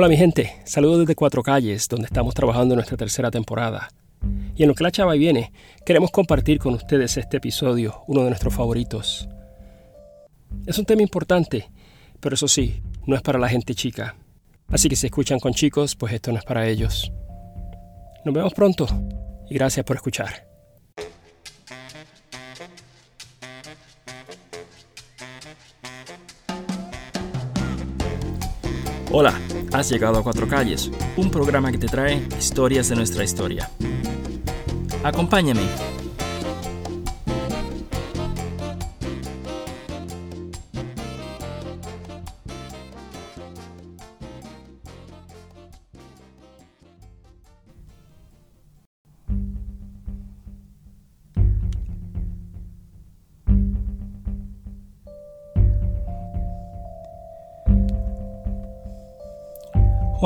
Hola mi gente, saludos desde Cuatro Calles, donde estamos trabajando nuestra tercera temporada. Y en lo que la chava viene, queremos compartir con ustedes este episodio, uno de nuestros favoritos. Es un tema importante, pero eso sí, no es para la gente chica. Así que si escuchan con chicos, pues esto no es para ellos. Nos vemos pronto y gracias por escuchar. Hola, has llegado a Cuatro Calles, un programa que te trae historias de nuestra historia. Acompáñame.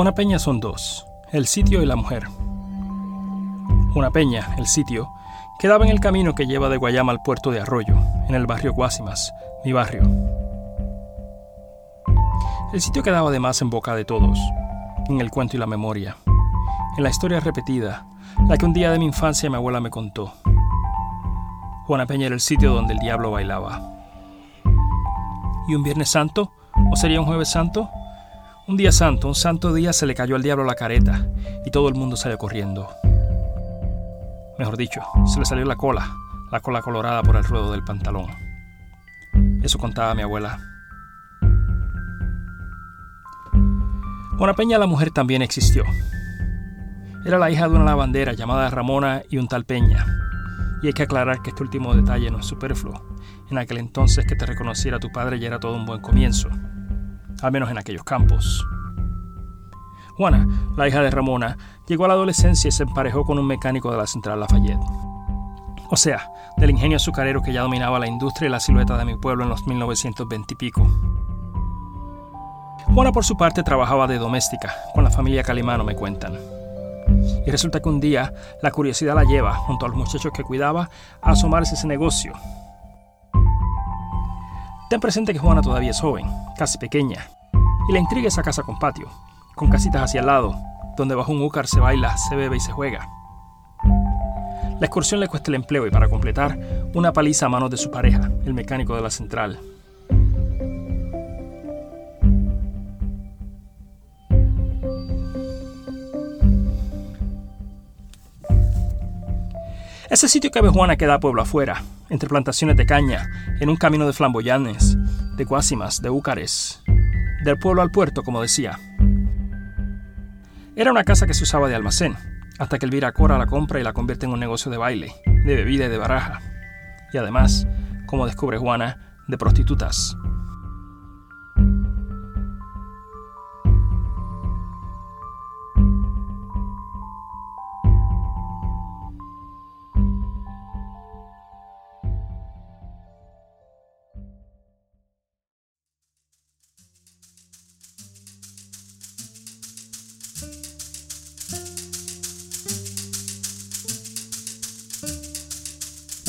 Una peña son dos, el sitio y la mujer. Una peña, el sitio, quedaba en el camino que lleva de Guayama al puerto de Arroyo, en el barrio Guasimas, mi barrio. El sitio quedaba además en boca de todos, en el cuento y la memoria, en la historia repetida, la que un día de mi infancia mi abuela me contó. Juana Peña era el sitio donde el diablo bailaba. ¿Y un Viernes Santo? ¿O sería un Jueves Santo? Un día santo, un santo día se le cayó al diablo la careta y todo el mundo salió corriendo. Mejor dicho, se le salió la cola, la cola colorada por el ruedo del pantalón. Eso contaba mi abuela. Juana Peña la mujer también existió. Era la hija de una lavandera llamada Ramona y un tal Peña. Y hay que aclarar que este último detalle no es superfluo. En aquel entonces que te reconociera tu padre ya era todo un buen comienzo al menos en aquellos campos. Juana, la hija de Ramona, llegó a la adolescencia y se emparejó con un mecánico de la central Lafayette. O sea, del ingenio azucarero que ya dominaba la industria y la silueta de mi pueblo en los 1920 y pico. Juana por su parte trabajaba de doméstica, con la familia Calimano me cuentan. Y resulta que un día la curiosidad la lleva, junto a los muchachos que cuidaba, a asomarse ese negocio, Ten presente que Juana todavía es joven, casi pequeña, y la intriga esa casa con patio, con casitas hacia el lado, donde bajo un úcar se baila, se bebe y se juega. La excursión le cuesta el empleo y para completar, una paliza a manos de su pareja, el mecánico de la central. Ese sitio que Juana queda a pueblo afuera, entre plantaciones de caña, en un camino de flamboyanes, de guásimas, de úcares, del pueblo al puerto, como decía. Era una casa que se usaba de almacén, hasta que Elvira Cora la compra y la convierte en un negocio de baile, de bebida y de baraja. Y además, como descubre Juana, de prostitutas.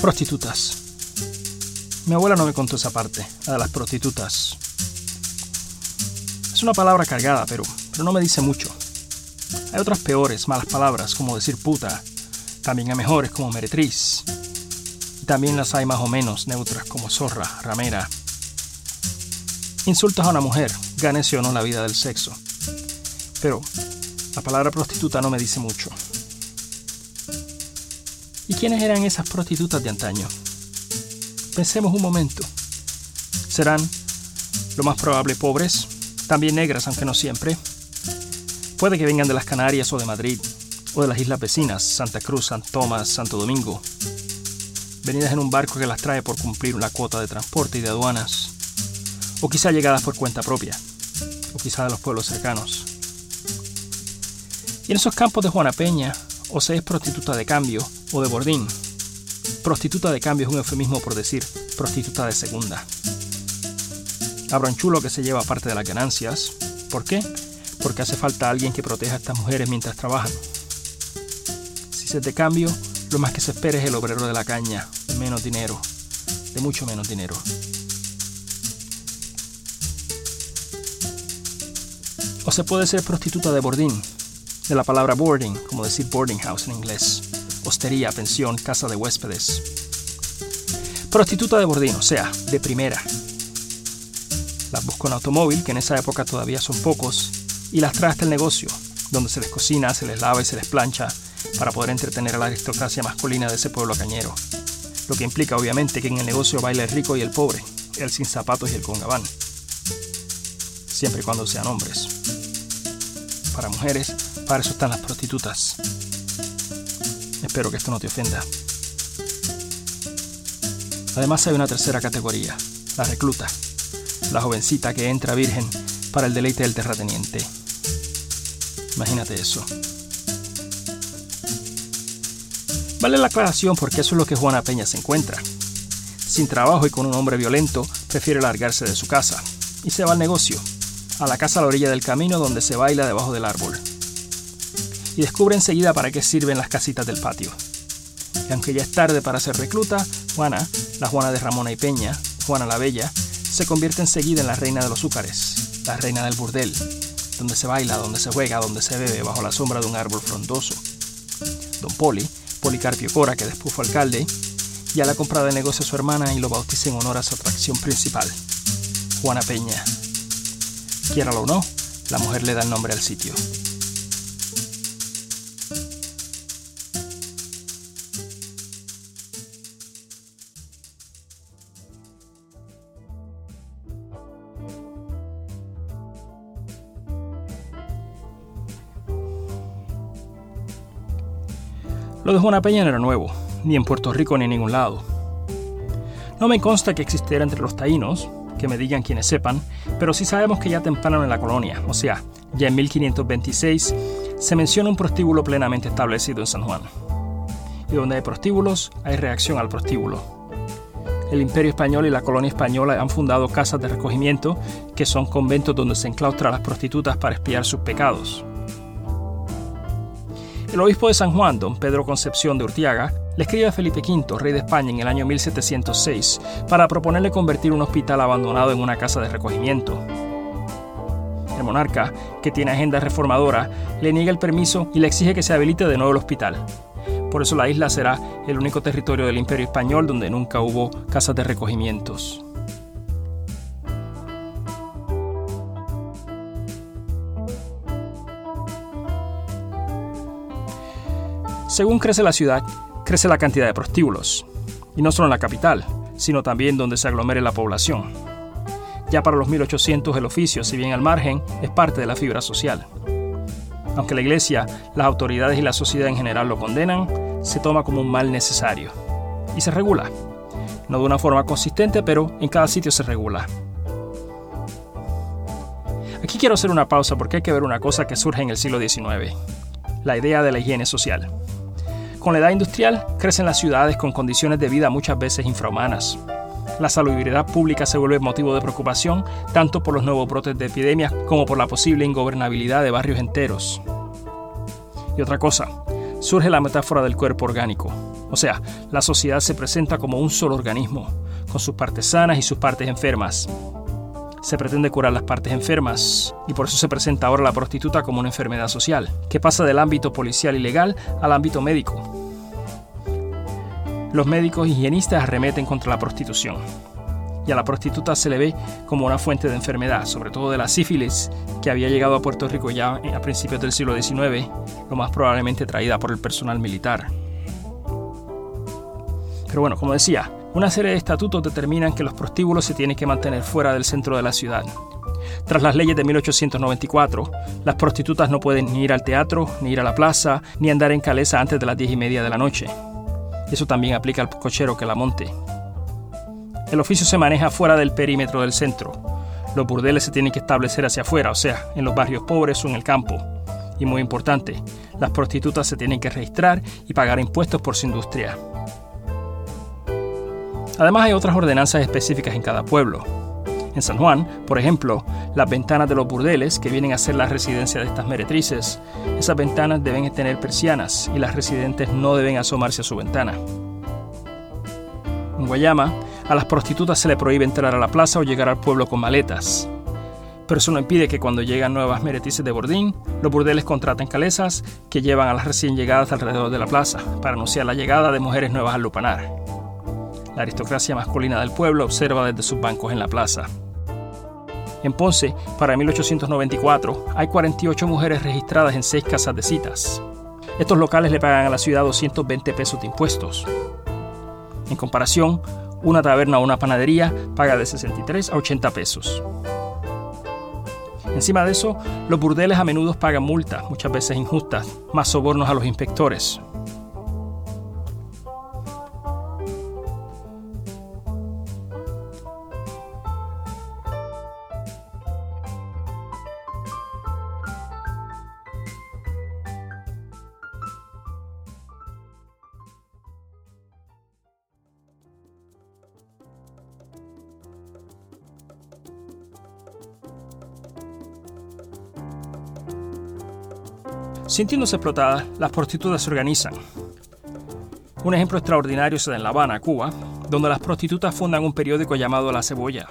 Prostitutas. Mi abuela no me contó esa parte, la de las prostitutas. Es una palabra cargada, pero, pero no me dice mucho. Hay otras peores, malas palabras, como decir puta. También hay mejores, como meretriz. Y también las hay más o menos neutras, como zorra, ramera. Insultas a una mujer, gánese o no la vida del sexo. Pero la palabra prostituta no me dice mucho. ¿Y quiénes eran esas prostitutas de antaño? Pensemos un momento. ¿Serán, lo más probable, pobres? También negras, aunque no siempre. Puede que vengan de las Canarias o de Madrid, o de las islas vecinas, Santa Cruz, San Tomás, Santo Domingo. Venidas en un barco que las trae por cumplir una cuota de transporte y de aduanas. O quizá llegadas por cuenta propia, o quizá de los pueblos cercanos. Y en esos campos de Juana Peña, o se es prostituta de cambio, o de bordín. Prostituta de cambio es un eufemismo por decir prostituta de segunda. Habrá un chulo que se lleva parte de las ganancias. ¿Por qué? Porque hace falta alguien que proteja a estas mujeres mientras trabajan. Si se de cambio, lo más que se espera es el obrero de la caña, menos dinero, de mucho menos dinero. O se puede ser prostituta de bordín, de la palabra boarding, como decir boarding house en inglés, hostería, pensión, casa de huéspedes. Prostituta de bordín, o sea, de primera. Las busco en automóvil, que en esa época todavía son pocos, y las trae hasta el negocio, donde se les cocina, se les lava y se les plancha para poder entretener a la aristocracia masculina de ese pueblo cañero. Lo que implica obviamente que en el negocio baila el rico y el pobre, el sin zapatos y el con gabán. Siempre y cuando sean hombres. Para mujeres, para eso están las prostitutas. Espero que esto no te ofenda. Además hay una tercera categoría, la recluta, la jovencita que entra virgen para el deleite del terrateniente. Imagínate eso. Vale la aclaración porque eso es lo que Juana Peña se encuentra. Sin trabajo y con un hombre violento, prefiere largarse de su casa y se va al negocio, a la casa a la orilla del camino donde se baila debajo del árbol. Y descubre enseguida para qué sirven las casitas del patio. Y aunque ya es tarde para ser recluta, Juana, la Juana de Ramona y Peña, Juana la Bella, se convierte enseguida en la reina de los zúcares, la reina del burdel, donde se baila, donde se juega, donde se bebe bajo la sombra de un árbol frondoso. Don Poli, Policarpio Cora, que después fue alcalde, ya la compra de negocio a su hermana y lo bautiza en honor a su atracción principal, Juana Peña. Quiéralo o no, la mujer le da el nombre al sitio. Lo de Juana Peña no era nuevo, ni en Puerto Rico ni en ningún lado. No me consta que existiera entre los taínos, que me digan quienes sepan, pero sí sabemos que ya temprano en la colonia, o sea, ya en 1526, se menciona un prostíbulo plenamente establecido en San Juan. Y donde hay prostíbulos, hay reacción al prostíbulo. El Imperio Español y la colonia española han fundado casas de recogimiento, que son conventos donde se enclaustra las prostitutas para espiar sus pecados. El obispo de San Juan, don Pedro Concepción de Urtiaga, le escribe a Felipe V, rey de España, en el año 1706, para proponerle convertir un hospital abandonado en una casa de recogimiento. El monarca, que tiene agenda reformadora, le niega el permiso y le exige que se habilite de nuevo el hospital. Por eso la isla será el único territorio del Imperio Español donde nunca hubo casas de recogimientos. Según crece la ciudad, crece la cantidad de prostíbulos. Y no solo en la capital, sino también donde se aglomere la población. Ya para los 1800 el oficio, si bien al margen, es parte de la fibra social. Aunque la Iglesia, las autoridades y la sociedad en general lo condenan, se toma como un mal necesario. Y se regula. No de una forma consistente, pero en cada sitio se regula. Aquí quiero hacer una pausa porque hay que ver una cosa que surge en el siglo XIX. La idea de la higiene social. Con la edad industrial crecen las ciudades con condiciones de vida muchas veces infrahumanas. La salubridad pública se vuelve motivo de preocupación tanto por los nuevos brotes de epidemias como por la posible ingobernabilidad de barrios enteros. Y otra cosa, surge la metáfora del cuerpo orgánico. O sea, la sociedad se presenta como un solo organismo, con sus partes sanas y sus partes enfermas. Se pretende curar las partes enfermas y por eso se presenta ahora la prostituta como una enfermedad social, que pasa del ámbito policial y legal al ámbito médico, los médicos higienistas arremeten contra la prostitución. Y a la prostituta se le ve como una fuente de enfermedad, sobre todo de la sífilis, que había llegado a Puerto Rico ya a principios del siglo XIX, lo más probablemente traída por el personal militar. Pero bueno, como decía, una serie de estatutos determinan que los prostíbulos se tienen que mantener fuera del centro de la ciudad. Tras las leyes de 1894, las prostitutas no pueden ni ir al teatro, ni ir a la plaza, ni andar en calesa antes de las diez y media de la noche. Eso también aplica al cochero que la monte. El oficio se maneja fuera del perímetro del centro. Los burdeles se tienen que establecer hacia afuera, o sea, en los barrios pobres o en el campo. Y muy importante, las prostitutas se tienen que registrar y pagar impuestos por su industria. Además hay otras ordenanzas específicas en cada pueblo. En San Juan, por ejemplo, las ventanas de los burdeles, que vienen a ser la residencia de estas meretrices, esas ventanas deben tener persianas y las residentes no deben asomarse a su ventana. En Guayama, a las prostitutas se le prohíbe entrar a la plaza o llegar al pueblo con maletas. Pero eso no impide que cuando llegan nuevas meretrices de bordín, los burdeles contraten calesas que llevan a las recién llegadas alrededor de la plaza para anunciar la llegada de mujeres nuevas al lupanar. La aristocracia masculina del pueblo observa desde sus bancos en la plaza. En Ponce, para 1894, hay 48 mujeres registradas en seis casas de citas. Estos locales le pagan a la ciudad 220 pesos de impuestos. En comparación, una taberna o una panadería paga de 63 a 80 pesos. Encima de eso, los burdeles a menudo pagan multas, muchas veces injustas, más sobornos a los inspectores. Sintiéndose explotadas, las prostitutas se organizan. Un ejemplo extraordinario se da en La Habana, Cuba, donde las prostitutas fundan un periódico llamado La Cebolla.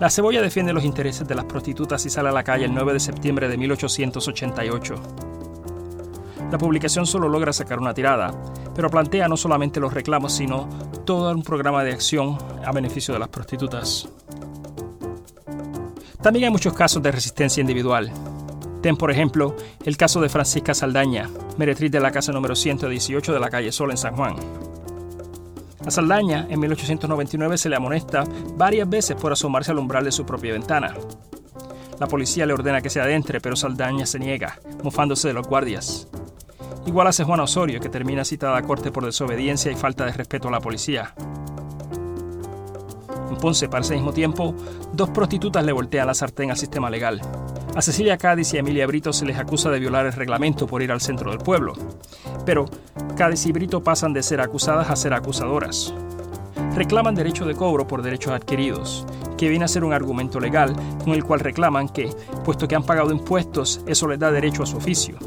La Cebolla defiende los intereses de las prostitutas y sale a la calle el 9 de septiembre de 1888. La publicación solo logra sacar una tirada, pero plantea no solamente los reclamos, sino todo un programa de acción a beneficio de las prostitutas. También hay muchos casos de resistencia individual. Ten, por ejemplo, el caso de Francisca Saldaña, meretriz de la casa número 118 de la calle Sol en San Juan. A Saldaña, en 1899, se le amonesta varias veces por asomarse al umbral de su propia ventana. La policía le ordena que se adentre, pero Saldaña se niega, mofándose de los guardias. Igual hace Juana Osorio, que termina citada a corte por desobediencia y falta de respeto a la policía. En Ponce, para ese mismo tiempo, dos prostitutas le voltean la sartén al sistema legal. A Cecilia Cádiz y a Emilia Brito se les acusa de violar el reglamento por ir al centro del pueblo. Pero Cádiz y Brito pasan de ser acusadas a ser acusadoras. Reclaman derecho de cobro por derechos adquiridos, que viene a ser un argumento legal con el cual reclaman que, puesto que han pagado impuestos, eso les da derecho a su oficio.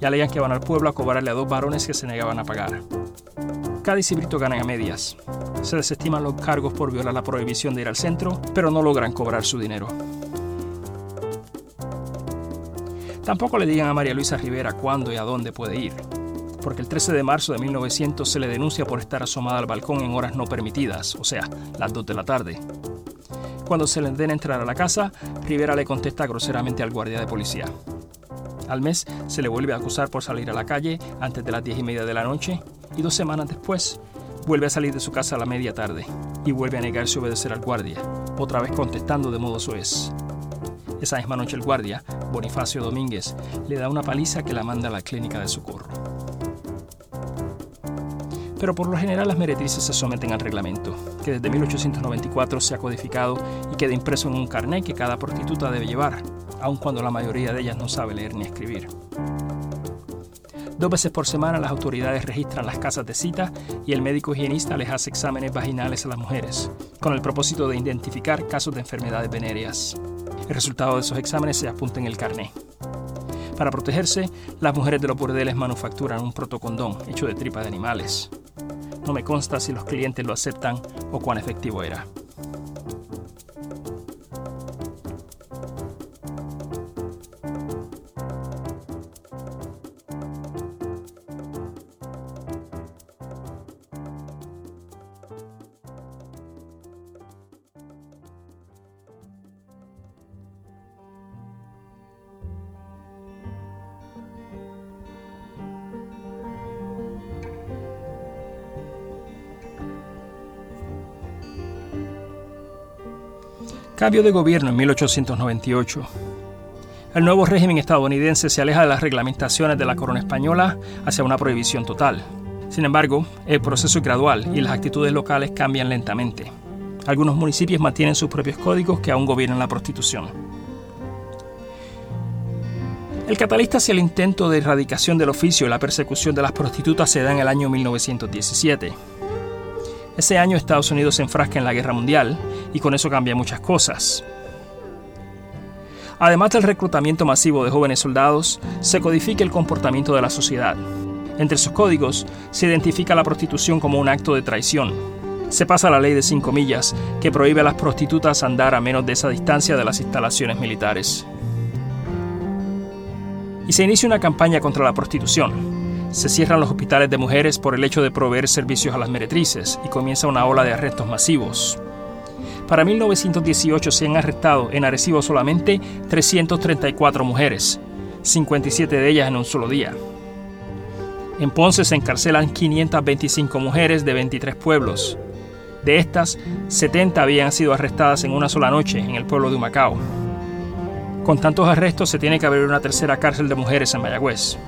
Y alegan que van al pueblo a cobrarle a dos varones que se negaban a pagar. Cádiz y Brito ganan a medias. Se desestiman los cargos por violar la prohibición de ir al centro, pero no logran cobrar su dinero. Tampoco le digan a María Luisa Rivera cuándo y a dónde puede ir, porque el 13 de marzo de 1900 se le denuncia por estar asomada al balcón en horas no permitidas, o sea, las 2 de la tarde. Cuando se le ordena entrar a la casa, Rivera le contesta groseramente al guardia de policía. Al mes se le vuelve a acusar por salir a la calle antes de las 10 y media de la noche y dos semanas después vuelve a salir de su casa a la media tarde y vuelve a negarse a obedecer al guardia, otra vez contestando de modo soez. Esa misma noche el guardia, Bonifacio Domínguez, le da una paliza que la manda a la clínica de socorro. Pero por lo general las meretrices se someten al reglamento, que desde 1894 se ha codificado y queda impreso en un carnet que cada prostituta debe llevar, aun cuando la mayoría de ellas no sabe leer ni escribir. Dos veces por semana las autoridades registran las casas de cita y el médico higienista les hace exámenes vaginales a las mujeres, con el propósito de identificar casos de enfermedades venéreas. El resultado de esos exámenes se apunta en el carné. Para protegerse, las mujeres de los burdeles manufacturan un protocondón hecho de tripa de animales. No me consta si los clientes lo aceptan o cuán efectivo era. Cambio de gobierno en 1898. El nuevo régimen estadounidense se aleja de las reglamentaciones de la corona española hacia una prohibición total. Sin embargo, el proceso es gradual y las actitudes locales cambian lentamente. Algunos municipios mantienen sus propios códigos que aún gobiernan la prostitución. El catalista hacia el intento de erradicación del oficio y la persecución de las prostitutas se da en el año 1917. Ese año Estados Unidos se enfrasca en la guerra mundial y con eso cambia muchas cosas. Además del reclutamiento masivo de jóvenes soldados, se codifica el comportamiento de la sociedad. Entre sus códigos se identifica la prostitución como un acto de traición. Se pasa la ley de cinco millas, que prohíbe a las prostitutas andar a menos de esa distancia de las instalaciones militares. Y se inicia una campaña contra la prostitución. Se cierran los hospitales de mujeres por el hecho de proveer servicios a las meretrices y comienza una ola de arrestos masivos. Para 1918 se han arrestado en Arecibo solamente 334 mujeres, 57 de ellas en un solo día. En Ponce se encarcelan 525 mujeres de 23 pueblos. De estas, 70 habían sido arrestadas en una sola noche en el pueblo de Humacao. Con tantos arrestos se tiene que abrir una tercera cárcel de mujeres en Mayagüez.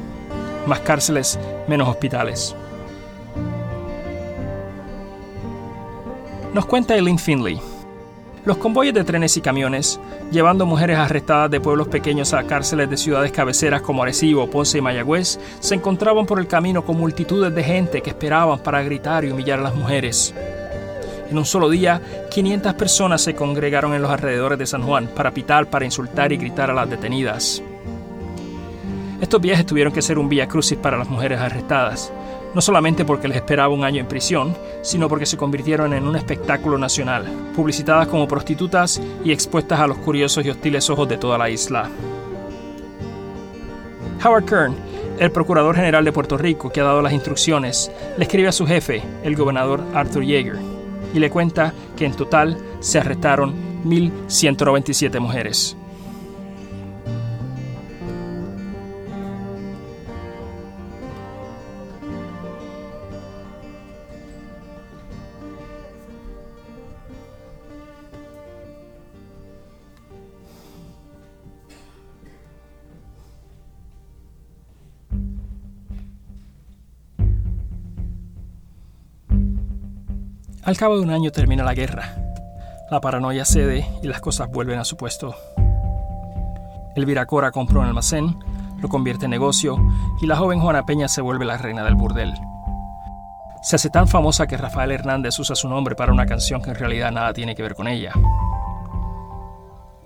Más cárceles, menos hospitales. Nos cuenta Eileen Finley, los convoyes de trenes y camiones, llevando mujeres arrestadas de pueblos pequeños a cárceles de ciudades cabeceras como Arecibo, Ponce y Mayagüez, se encontraban por el camino con multitudes de gente que esperaban para gritar y humillar a las mujeres. En un solo día, 500 personas se congregaron en los alrededores de San Juan para pitar, para insultar y gritar a las detenidas. Estos viajes tuvieron que ser un vía crucis para las mujeres arrestadas, no solamente porque les esperaba un año en prisión, sino porque se convirtieron en un espectáculo nacional, publicitadas como prostitutas y expuestas a los curiosos y hostiles ojos de toda la isla. Howard Kern, el Procurador General de Puerto Rico que ha dado las instrucciones, le escribe a su jefe, el gobernador Arthur Yeager, y le cuenta que en total se arrestaron 1.197 mujeres. Al cabo de un año termina la guerra. La paranoia cede y las cosas vuelven a su puesto. Elvira Cora compró un almacén, lo convierte en negocio y la joven Juana Peña se vuelve la reina del burdel. Se hace tan famosa que Rafael Hernández usa su nombre para una canción que en realidad nada tiene que ver con ella.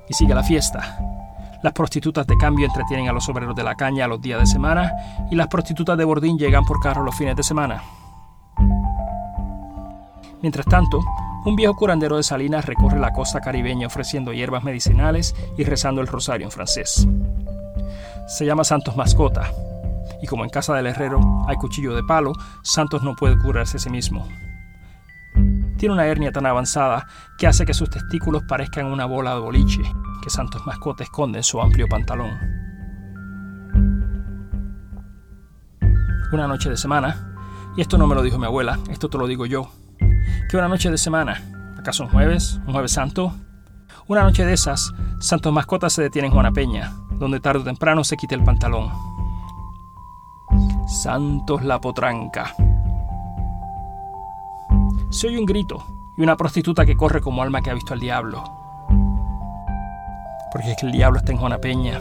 Y sigue la fiesta. Las prostitutas de cambio entretienen a los obreros de la caña los días de semana y las prostitutas de bordín llegan por carro los fines de semana. Mientras tanto, un viejo curandero de Salinas recorre la costa caribeña ofreciendo hierbas medicinales y rezando el rosario en francés. Se llama Santos Mascota, y como en casa del herrero hay cuchillo de palo, Santos no puede curarse a sí mismo. Tiene una hernia tan avanzada que hace que sus testículos parezcan una bola de boliche que Santos Mascota esconde en su amplio pantalón. Una noche de semana, y esto no me lo dijo mi abuela, esto te lo digo yo, que una noche de semana, acaso un jueves, un jueves santo, una noche de esas, Santos Mascotas se detiene en Juana Peña, donde tarde o temprano se quita el pantalón. Santos la potranca. Se oye un grito y una prostituta que corre como alma que ha visto al diablo. Porque es que el diablo está en Juana Peña.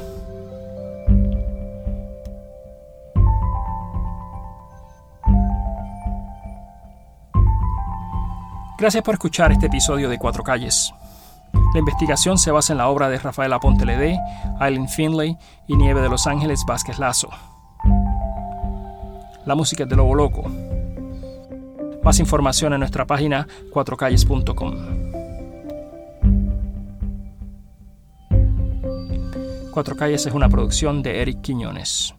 Gracias por escuchar este episodio de Cuatro Calles. La investigación se basa en la obra de Rafael Aponte Ledé, Eileen Finlay y Nieve de Los Ángeles Vázquez Lazo. La música es de Lobo Loco. Más información en nuestra página cuatrocalles.com. Cuatro Calles es una producción de Eric Quiñones.